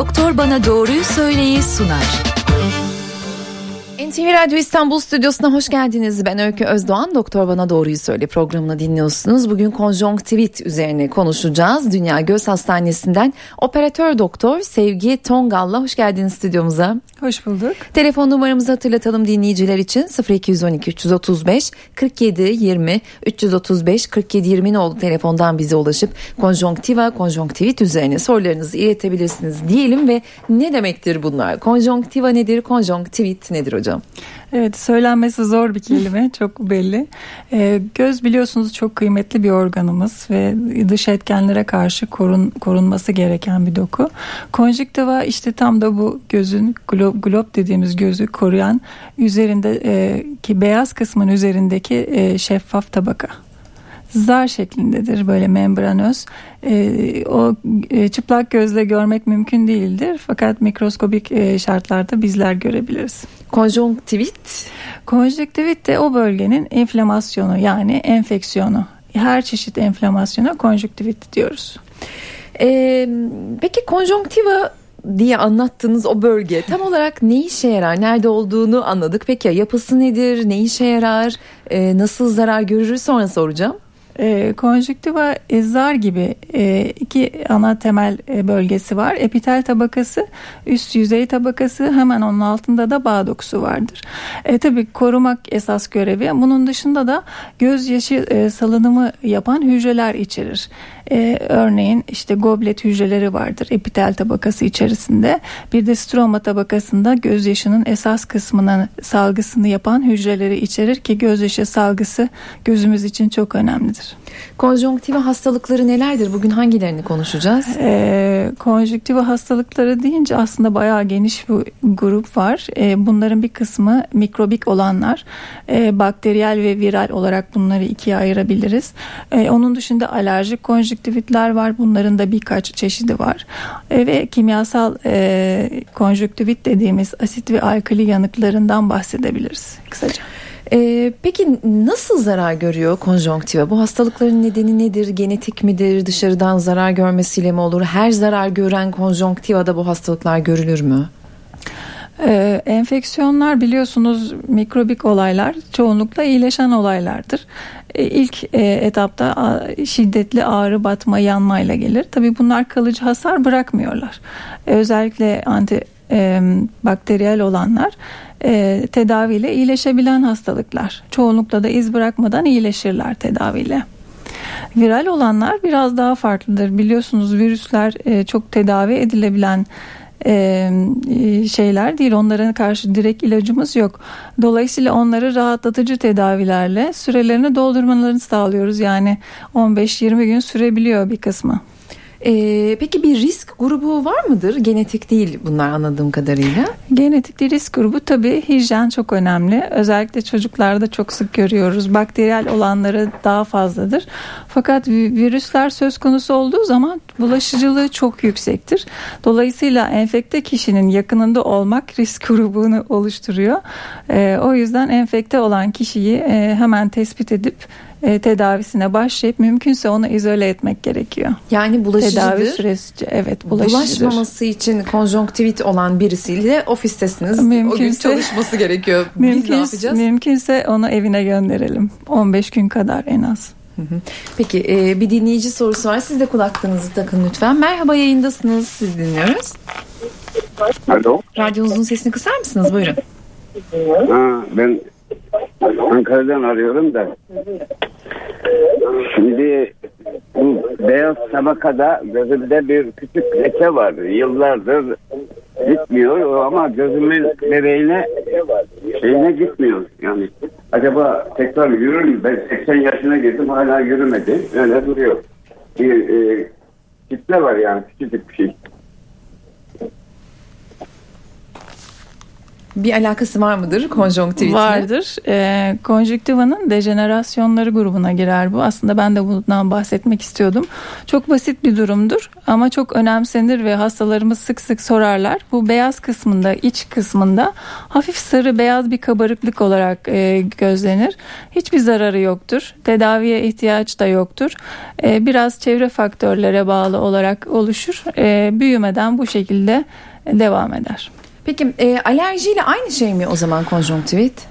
Doktor Bana Doğruyu Söyleyi sunar. NTV Radyo İstanbul Stüdyosu'na hoş geldiniz. Ben Öykü Özdoğan. Doktor Bana Doğruyu Söyle programını dinliyorsunuz. Bugün konjonktivit üzerine konuşacağız. Dünya Göz Hastanesi'nden operatör doktor Sevgi Tongal'la hoş geldiniz stüdyomuza. Hoş bulduk. Telefon numaramızı hatırlatalım dinleyiciler için 0212 335 47 20 335 47 20 oldu telefondan bize ulaşıp konjonktiva, konjonktivit üzerine sorularınızı iletebilirsiniz diyelim ve ne demektir bunlar? Konjonktiva nedir, konjonktivit nedir hocam? Evet söylenmesi zor bir kelime çok belli. Ee, göz biliyorsunuz çok kıymetli bir organımız ve dış etkenlere karşı korun, korunması gereken bir doku. Konjüktiva işte tam da bu gözün glob, glob dediğimiz gözü koruyan üzerinde e, ki beyaz kısmın üzerindeki e, şeffaf tabaka zar şeklindedir böyle membranöz. E, o e, çıplak gözle görmek mümkün değildir fakat mikroskobik e, şartlarda bizler görebiliriz. Konjonktivit? Konjonktivit de o bölgenin inflamasyonu yani enfeksiyonu. Her çeşit enflamasyona konjonktivit diyoruz. Ee, peki konjonktiva diye anlattığınız o bölge tam olarak ne işe yarar? Nerede olduğunu anladık. Peki ya yapısı nedir? Ne işe yarar? Ee, nasıl zarar görür? Sonra soracağım. E, konjüktiva zar gibi e, iki ana temel e, bölgesi var. Epitel tabakası, üst yüzey tabakası hemen onun altında da bağ dokusu vardır. E, tabii korumak esas görevi. Bunun dışında da gözyaşı e, salınımı yapan hücreler içerir. E, örneğin işte goblet hücreleri vardır epitel tabakası içerisinde. Bir de stroma tabakasında gözyaşının esas kısmının salgısını yapan hücreleri içerir ki gözyaşı salgısı gözümüz için çok önemlidir. Konjonktiva hastalıkları nelerdir? Bugün hangilerini konuşacağız? E, konjonktiva hastalıkları deyince aslında bayağı geniş bir grup var. E, bunların bir kısmı mikrobik olanlar. E, bakteriyel ve viral olarak bunları ikiye ayırabiliriz. E, onun dışında alerjik konjonktivitler var. Bunların da birkaç çeşidi var. E, ve kimyasal e, konjonktivit dediğimiz asit ve alkali yanıklarından bahsedebiliriz kısaca. Ee, peki nasıl zarar görüyor konjonktiva? Bu hastalıkların nedeni nedir? Genetik midir? Dışarıdan zarar görmesiyle mi olur? Her zarar gören konjonktivada bu hastalıklar görülür mü? Ee, enfeksiyonlar biliyorsunuz mikrobik olaylar çoğunlukla iyileşen olaylardır. Ee, ilk e, etapta şiddetli ağrı, batma, yanmayla gelir. Tabii bunlar kalıcı hasar bırakmıyorlar. Ee, özellikle anti e, bakteriyel olanlar e, tedaviyle iyileşebilen hastalıklar. Çoğunlukla da iz bırakmadan iyileşirler tedaviyle. Viral olanlar biraz daha farklıdır. Biliyorsunuz virüsler e, çok tedavi edilebilen e, şeyler değil. Onlara karşı direkt ilacımız yok. Dolayısıyla onları rahatlatıcı tedavilerle sürelerini doldurmalarını sağlıyoruz. Yani 15-20 gün sürebiliyor bir kısmı. Ee, peki bir risk grubu var mıdır? Genetik değil bunlar anladığım kadarıyla. Genetik risk grubu tabii hijyen çok önemli. Özellikle çocuklarda çok sık görüyoruz. Bakteriyel olanları daha fazladır. Fakat virüsler söz konusu olduğu zaman bulaşıcılığı çok yüksektir. Dolayısıyla enfekte kişinin yakınında olmak risk grubunu oluşturuyor. Ee, o yüzden enfekte olan kişiyi e, hemen tespit edip e, tedavisine başlayıp mümkünse onu izole etmek gerekiyor. Yani bulaşıcıdır. Tedavi süresi evet bulaşıcıdır. Bulaşmaması için konjonktivit olan birisiyle ofistesiniz. Mümkünse, o gün çalışması gerekiyor. Biz ne yapacağız? Mümkünse onu evine gönderelim. 15 gün kadar en az. Peki e, bir dinleyici sorusu var. Siz de kulaklığınızı takın lütfen. Merhaba yayındasınız. Siz dinliyoruz. Alo. Radyonuzun sesini kısar mısınız? Buyurun. Ha, ben Ankara'dan arıyorum da. Şimdi bu beyaz tabakada gözümde bir küçük leke var. Yıllardır gitmiyor ama gözümün bebeğine şeyine gitmiyor. Yani acaba tekrar yürür mü? Ben 80 yaşına girdim hala yürümedi. Öyle duruyor. Bir e, kitle var yani küçücük bir şey. Bir alakası var mıdır konjonktivitle? Vardır. E, konjüktivanın dejenerasyonları grubuna girer bu. Aslında ben de bundan bahsetmek istiyordum. Çok basit bir durumdur ama çok önemsenir ve hastalarımız sık sık sorarlar. Bu beyaz kısmında, iç kısmında hafif sarı beyaz bir kabarıklık olarak e, gözlenir. Hiçbir zararı yoktur. Tedaviye ihtiyaç da yoktur. E, biraz çevre faktörlere bağlı olarak oluşur. E, büyümeden bu şekilde devam eder. Peki e, alerjiyle aynı şey mi o zaman konjonktivit?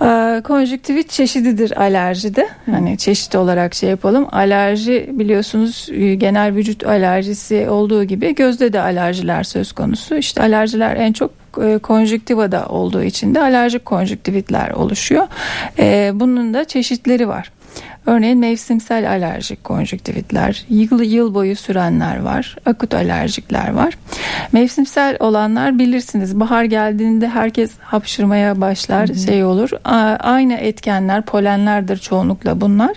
E, konjüktivit çeşididir alerjide. Hani çeşit olarak şey yapalım. Alerji biliyorsunuz e, genel vücut alerjisi olduğu gibi gözde de alerjiler söz konusu. İşte alerjiler en çok e, konjüktivada olduğu için de alerjik konjüktivitler oluşuyor. Bunun da çeşitleri var. Örneğin mevsimsel alerjik konjüktivitler, yıl, yıl boyu sürenler var, akut alerjikler var. Mevsimsel olanlar bilirsiniz bahar geldiğinde herkes hapşırmaya başlar, hı hı. şey olur. Aynı etkenler, polenlerdir çoğunlukla bunlar.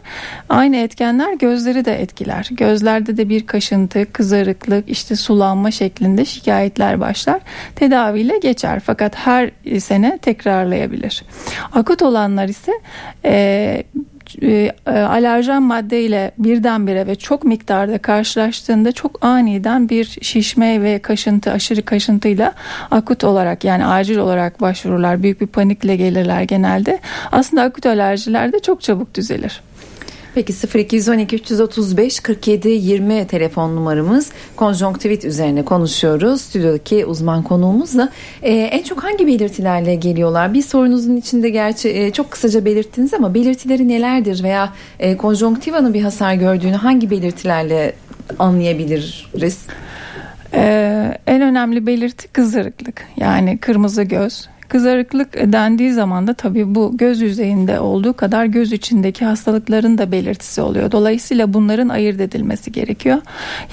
Aynı etkenler gözleri de etkiler. Gözlerde de bir kaşıntı, kızarıklık, işte sulanma şeklinde şikayetler başlar. Tedaviyle geçer fakat her sene tekrarlayabilir. Akut olanlar ise e, e, e, alerjen madde ile birdenbire ve çok miktarda karşılaştığında çok aniden bir şişme ve kaşıntı aşırı kaşıntıyla akut olarak yani acil olarak başvururlar. Büyük bir panikle gelirler genelde. Aslında akut alerjilerde çok çabuk düzelir. Peki 0212 335 47 20 telefon numaramız. Konjonktivit üzerine konuşuyoruz. Stüdyodaki uzman konuğumuzla. Ee, en çok hangi belirtilerle geliyorlar? Bir sorunuzun içinde gerçi e, çok kısaca belirttiniz ama belirtileri nelerdir veya e, konjonktivanın bir hasar gördüğünü hangi belirtilerle anlayabiliriz? Ee, en önemli belirti kızarıklık yani kırmızı göz, Kızarıklık dendiği zaman da tabii bu göz yüzeyinde olduğu kadar göz içindeki hastalıkların da belirtisi oluyor. Dolayısıyla bunların ayırt edilmesi gerekiyor.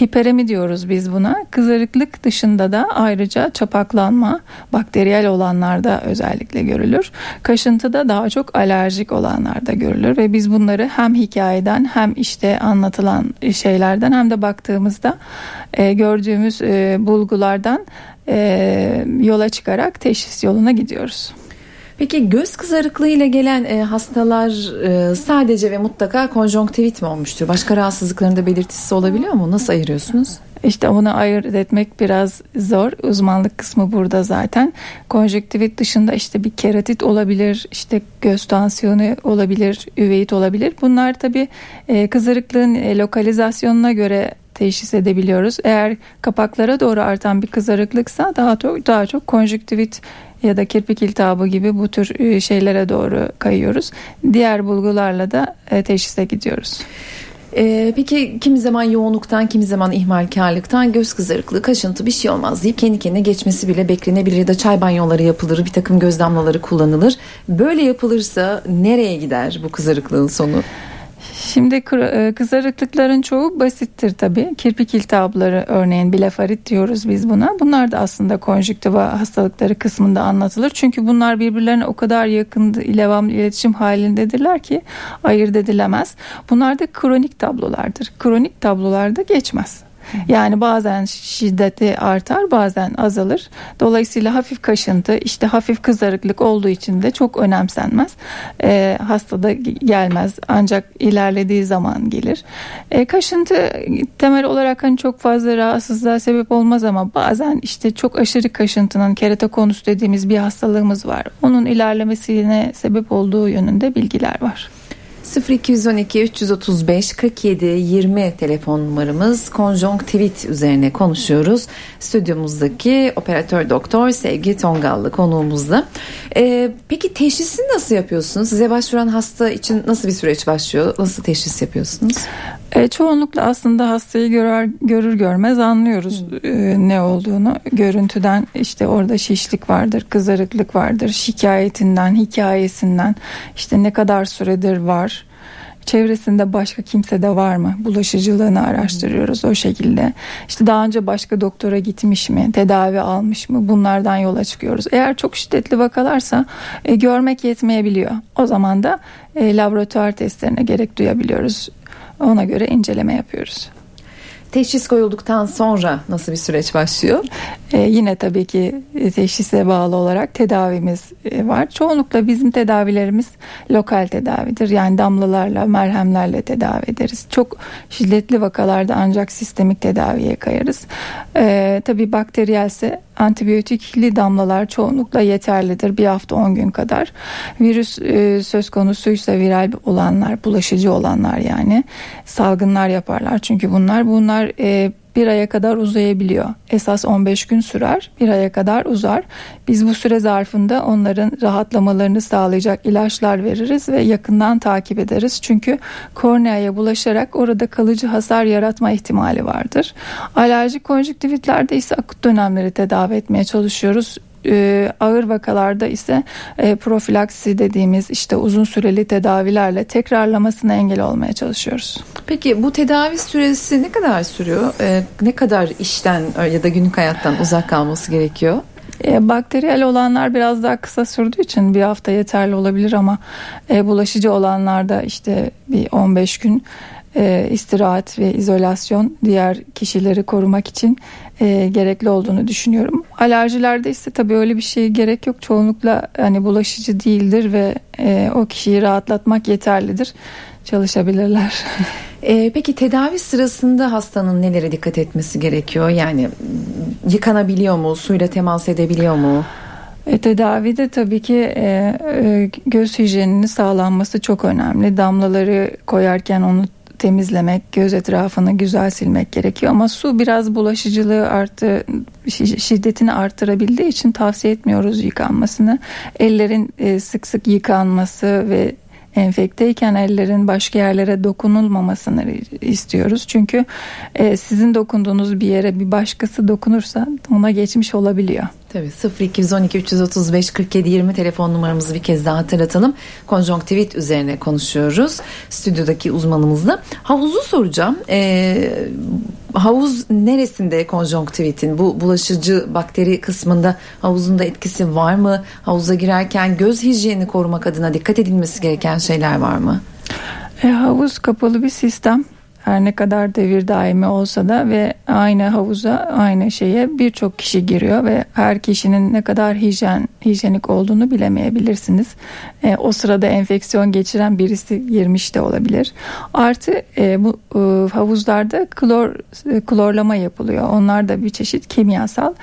Hiperemi diyoruz biz buna. Kızarıklık dışında da ayrıca çapaklanma bakteriyel olanlarda özellikle görülür. Kaşıntı da daha çok alerjik olanlarda görülür ve biz bunları hem hikayeden hem işte anlatılan şeylerden hem de baktığımızda e, gördüğümüz e, bulgulardan e, yola çıkarak teşhis yoluna gidiyoruz. Peki göz kızarıklığı ile gelen e, hastalar e, sadece ve mutlaka konjonktivit mi olmuştur? Başka rahatsızlıkların da belirtisi olabiliyor mu? Nasıl ayırıyorsunuz? İşte onu ayırt etmek biraz zor. Uzmanlık kısmı burada zaten. Konjonktivit dışında işte bir keratit olabilir, işte göz tansiyonu olabilir, üveit olabilir. Bunlar tabii e, kızarıklığın e, lokalizasyonuna göre teşhis edebiliyoruz. Eğer kapaklara doğru artan bir kızarıklıksa daha çok daha çok konjüktivit ya da kirpik iltihabı gibi bu tür e, şeylere doğru kayıyoruz. Diğer bulgularla da e, teşhise gidiyoruz. Ee, peki kimi zaman yoğunluktan, kimi zaman ihmalkarlıktan göz kızarıklığı, kaşıntı bir şey olmaz deyip kendi kendine geçmesi bile beklenebilir ya da çay banyoları yapılır, bir takım göz damlaları kullanılır. Böyle yapılırsa nereye gider bu kızarıklığın sonu? Şimdi e, kızarıklıkların çoğu basittir tabii. Kirpik iltihapları örneğin bilefarit diyoruz biz buna. Bunlar da aslında konjüktiva hastalıkları kısmında anlatılır. Çünkü bunlar birbirlerine o kadar yakın, devamlı iletişim halindedirler ki ayırt edilemez. Bunlar da kronik tablolardır. Kronik tablolarda geçmez. Yani bazen şiddeti artar bazen azalır. Dolayısıyla hafif kaşıntı işte hafif kızarıklık olduğu için de çok önemsenmez. E, hastada gelmez ancak ilerlediği zaman gelir. E, kaşıntı temel olarak hani çok fazla rahatsızlığa sebep olmaz ama bazen işte çok aşırı kaşıntının keratokonus dediğimiz bir hastalığımız var. Onun ilerlemesine sebep olduğu yönünde bilgiler var. 0212 335 47 20 telefon numaramız konjonktivit üzerine konuşuyoruz. Stüdyomuzdaki operatör doktor Sevgi Tongallı konuğumuzda. Ee, peki teşhisi nasıl yapıyorsunuz? Size başvuran hasta için nasıl bir süreç başlıyor? Nasıl teşhis yapıyorsunuz? E, çoğunlukla aslında hastayı görür, görür görmez anlıyoruz e, ne olduğunu. Görüntüden işte orada şişlik vardır, kızarıklık vardır, şikayetinden, hikayesinden işte ne kadar süredir var çevresinde başka kimse de var mı? Bulaşıcılığını araştırıyoruz o şekilde. İşte daha önce başka doktora gitmiş mi? Tedavi almış mı? Bunlardan yola çıkıyoruz. Eğer çok şiddetli vakalarsa e, görmek yetmeyebiliyor. O zaman da e, laboratuvar testlerine gerek duyabiliyoruz. Ona göre inceleme yapıyoruz. Teşhis koyulduktan sonra nasıl bir süreç başlıyor? Ee, yine tabii ki teşhise bağlı olarak tedavimiz e, var. Çoğunlukla bizim tedavilerimiz lokal tedavidir. Yani damlalarla, merhemlerle tedavi ederiz. Çok şiddetli vakalarda ancak sistemik tedaviye kayarız. Ee, tabii bakteriyelse antibiyotikli damlalar çoğunlukla yeterlidir. Bir hafta 10 gün kadar. Virüs e, söz konusuysa viral olanlar, bulaşıcı olanlar yani salgınlar yaparlar. Çünkü bunlar bunlar e, bir aya kadar uzayabiliyor. Esas 15 gün sürer, bir aya kadar uzar. Biz bu süre zarfında onların rahatlamalarını sağlayacak ilaçlar veririz ve yakından takip ederiz. Çünkü korneaya bulaşarak orada kalıcı hasar yaratma ihtimali vardır. Alerjik konjüktivitlerde ise akut dönemleri tedavi etmeye çalışıyoruz e, ağır vakalarda ise e, profilaksi dediğimiz işte uzun süreli tedavilerle tekrarlamasına engel olmaya çalışıyoruz. Peki bu tedavi süresi ne kadar sürüyor? E, ne kadar işten ya da günlük hayattan uzak kalması gerekiyor? E, bakteriyel olanlar biraz daha kısa sürdüğü için bir hafta yeterli olabilir ama e, bulaşıcı olanlarda işte bir 15 gün e, istirahat ve izolasyon diğer kişileri korumak için e, gerekli olduğunu düşünüyorum. Alerjilerde ise tabii öyle bir şeye gerek yok. Çoğunlukla hani bulaşıcı değildir ve e, o kişiyi rahatlatmak yeterlidir. Çalışabilirler. E, peki tedavi sırasında hastanın nelere dikkat etmesi gerekiyor? Yani yıkanabiliyor mu? Suyla temas edebiliyor mu? E, tedavide tabii ki e, e, göz hijyeninin sağlanması çok önemli. Damlaları koyarken onu temizlemek, göz etrafını güzel silmek gerekiyor ama su biraz bulaşıcılığı arttı, şiddetini arttırabildiği için tavsiye etmiyoruz yıkanmasını. Ellerin e, sık sık yıkanması ve enfekteyken ellerin başka yerlere dokunulmamasını istiyoruz. Çünkü e, sizin dokunduğunuz bir yere bir başkası dokunursa ona geçmiş olabiliyor. Tabii 0212 335 47 20 telefon numaramızı bir kez daha hatırlatalım. Konjonktivit üzerine konuşuyoruz. Stüdyodaki uzmanımızla. Havuzu soracağım. Ee, havuz neresinde konjonktivitin? Bu bulaşıcı bakteri kısmında havuzun da etkisi var mı? Havuza girerken göz hijyenini korumak adına dikkat edilmesi gereken şeyler var mı? E, havuz kapalı bir sistem her ne kadar devir daimi olsa da ve aynı havuza aynı şeye birçok kişi giriyor ve her kişinin ne kadar hijyen hijyenik olduğunu bilemeyebilirsiniz. E, o sırada enfeksiyon geçiren birisi girmiş de olabilir. Artı e, bu e, havuzlarda klor e, klorlama yapılıyor. Onlar da bir çeşit kimyasal.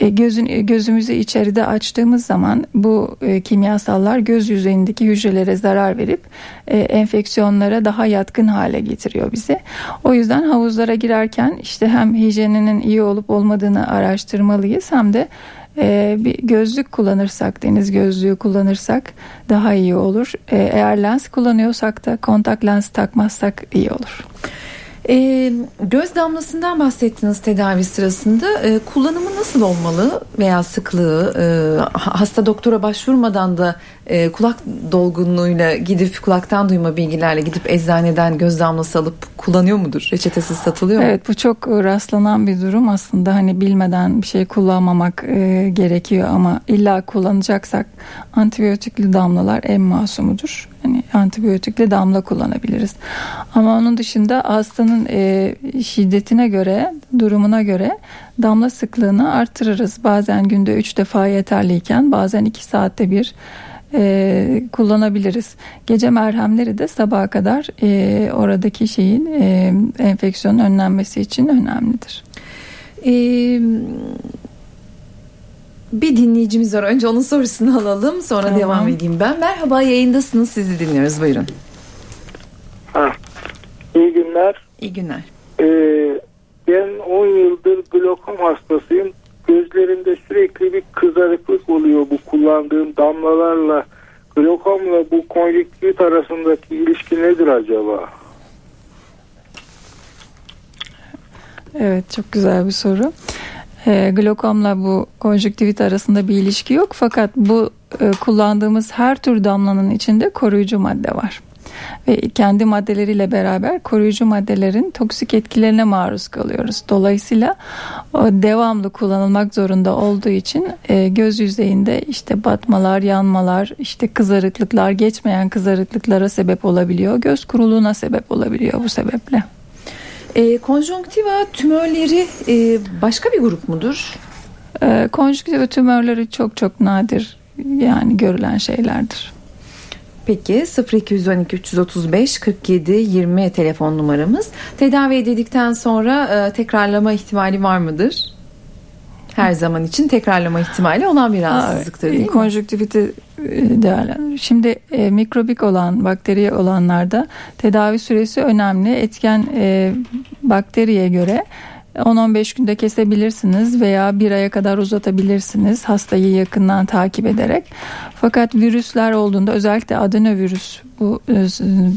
E, gözün gözümüzü içeride açtığımız zaman bu e, kimyasallar göz yüzeyindeki hücrelere zarar verip e, enfeksiyonlara daha yatkın hale getiriyor bizi. O yüzden havuzlara girerken işte hem hijyeninin iyi olup olmadığını araştırmalıyız hem de e, bir gözlük kullanırsak deniz gözlüğü kullanırsak daha iyi olur. E, eğer lens kullanıyorsak da kontak lens takmazsak iyi olur. E, göz damlasından bahsettiniz tedavi sırasında. E, kullanımı nasıl olmalı veya sıklığı? E, hasta doktora başvurmadan da e, kulak dolgunluğuyla gidip kulaktan duyma bilgilerle gidip eczaneden göz damlası alıp kullanıyor mudur? Reçetesiz satılıyor mu? Evet bu çok rastlanan bir durum aslında hani bilmeden bir şey kullanmamak e, gerekiyor ama illa kullanacaksak antibiyotikli damlalar en masumudur. Hani antibiyotikli damla kullanabiliriz. Ama onun dışında hastanın e, şiddetine göre, durumuna göre damla sıklığını artırırız. Bazen günde 3 defa yeterliyken bazen 2 saatte bir e, kullanabiliriz. Gece merhemleri de sabaha kadar e, oradaki şeyin e, enfeksiyonun önlenmesi için önemlidir. Ee, bir dinleyicimiz var. Önce onun sorusunu alalım. Sonra tamam. devam edeyim ben. Merhaba yayındasınız. Sizi dinliyoruz. Buyurun. Ha, iyi günler. İyi günler. Ee, ben 10 yıldır glokom hastasıyım gözlerinde sürekli bir kızarıklık oluyor bu kullandığım damlalarla glokomla bu konjüktivit arasındaki ilişki nedir acaba? Evet çok güzel bir soru. E, glokomla bu konjüktivit arasında bir ilişki yok fakat bu e, kullandığımız her tür damlanın içinde koruyucu madde var ve kendi maddeleriyle beraber koruyucu maddelerin toksik etkilerine maruz kalıyoruz. Dolayısıyla devamlı kullanılmak zorunda olduğu için e, göz yüzeyinde işte batmalar, yanmalar, işte kızarıklıklar, geçmeyen kızarıklıklara sebep olabiliyor. Göz kuruluğuna sebep olabiliyor bu sebeple. E, konjonktiva tümörleri e, başka bir grup mudur? E, konjonktiva tümörleri çok çok nadir yani görülen şeylerdir. Peki 0212 335 47 20 telefon numaramız. Tedavi edildikten sonra e, tekrarlama ihtimali var mıdır? Her zaman için tekrarlama ihtimali olan bir rahatsızlıktır değil mi? Konjüktivite e, değerlendir. Şimdi e, mikrobik olan bakteri olanlarda tedavi süresi önemli. Etken e, bakteriye göre 10-15 günde kesebilirsiniz veya bir aya kadar uzatabilirsiniz hastayı yakından takip ederek. Fakat virüsler olduğunda özellikle adenovirüs bu e,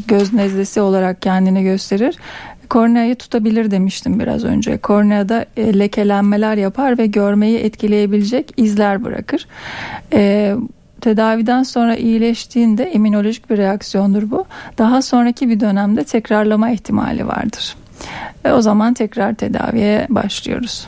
göz nezlesi olarak kendini gösterir. Korneayı tutabilir demiştim biraz önce. Korneada e, lekelenmeler yapar ve görmeyi etkileyebilecek izler bırakır. E, tedaviden sonra iyileştiğinde immünolojik bir reaksiyondur bu. Daha sonraki bir dönemde tekrarlama ihtimali vardır. Ve o zaman tekrar tedaviye başlıyoruz.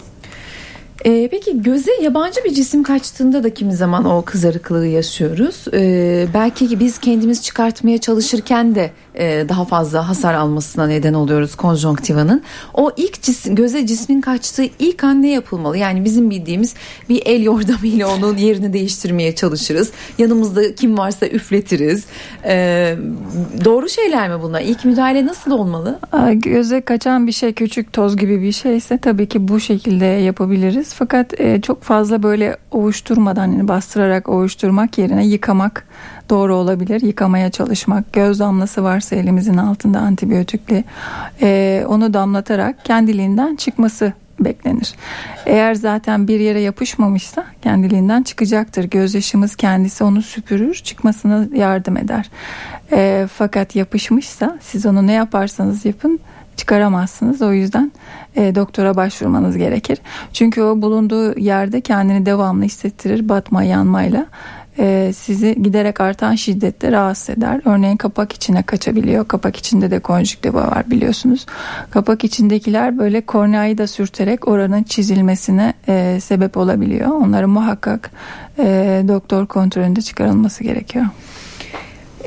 Ee, peki göze yabancı bir cisim kaçtığında da kimi zaman o kızarıklığı yaşıyoruz. Ee, belki biz kendimiz çıkartmaya çalışırken de e, daha fazla hasar almasına neden oluyoruz konjonktivanın. O ilk cisim, göze cismin kaçtığı ilk an ne yapılmalı? Yani bizim bildiğimiz bir el yordamıyla onun yerini değiştirmeye çalışırız. Yanımızda kim varsa üfletiriz. Ee, doğru şeyler mi bunlar? İlk müdahale nasıl olmalı? Göze kaçan bir şey küçük toz gibi bir şeyse tabii ki bu şekilde yapabiliriz. Fakat e, çok fazla böyle ovuşturmadan yani bastırarak ovuşturmak yerine yıkamak doğru olabilir. Yıkamaya çalışmak, göz damlası varsa elimizin altında antibiyotikli e, onu damlatarak kendiliğinden çıkması beklenir. Eğer zaten bir yere yapışmamışsa kendiliğinden çıkacaktır. Gözyaşımız kendisi onu süpürür, çıkmasına yardım eder. E, fakat yapışmışsa siz onu ne yaparsanız yapın çıkaramazsınız. O yüzden e, doktora başvurmanız gerekir. Çünkü o bulunduğu yerde kendini devamlı hissettirir batma yanmayla e, sizi giderek artan şiddette rahatsız eder. Örneğin kapak içine kaçabiliyor. Kapak içinde de konjüktiva var biliyorsunuz. Kapak içindekiler böyle korneayı da sürterek oranın çizilmesine e, sebep olabiliyor. Onların muhakkak e, doktor kontrolünde çıkarılması gerekiyor.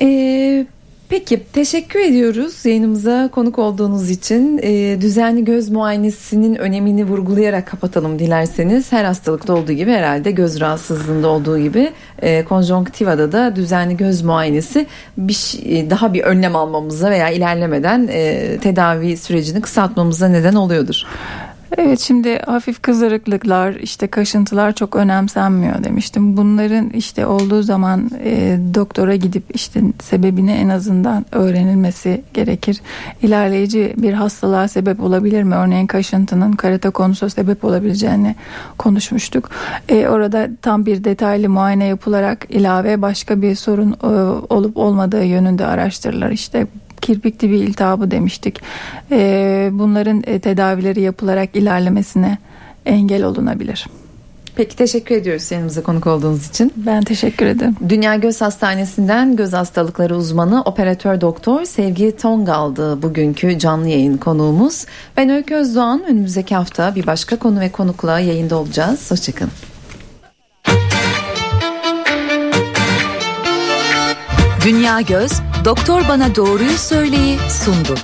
Eee Peki teşekkür ediyoruz yayınımıza konuk olduğunuz için. E, düzenli göz muayenesinin önemini vurgulayarak kapatalım dilerseniz. Her hastalıkta olduğu gibi herhalde göz rahatsızlığında olduğu gibi e, konjonktivada da düzenli göz muayenesi bir e, daha bir önlem almamıza veya ilerlemeden e, tedavi sürecini kısaltmamıza neden oluyordur. Evet şimdi hafif kızarıklıklar işte kaşıntılar çok önemsenmiyor demiştim. Bunların işte olduğu zaman e, doktora gidip işte sebebini en azından öğrenilmesi gerekir. İlerleyici bir hastalığa sebep olabilir mi? Örneğin kaşıntının karate konusu sebep olabileceğini konuşmuştuk. E, orada tam bir detaylı muayene yapılarak ilave başka bir sorun e, olup olmadığı yönünde araştırılır. İşte kirpik dibi iltihabı demiştik. Ee, bunların e, tedavileri yapılarak ilerlemesine engel olunabilir. Peki teşekkür ediyoruz yanımıza konuk olduğunuz için. Ben teşekkür ederim. Dünya Göz Hastanesi'nden göz hastalıkları uzmanı operatör doktor Sevgi Tongal'dı bugünkü canlı yayın konuğumuz. Ben Öykü Özdoğan önümüzdeki hafta bir başka konu ve konukla yayında olacağız. Hoşçakalın. Dünya Göz Doktor Bana Doğruyu Söyleyi sundu.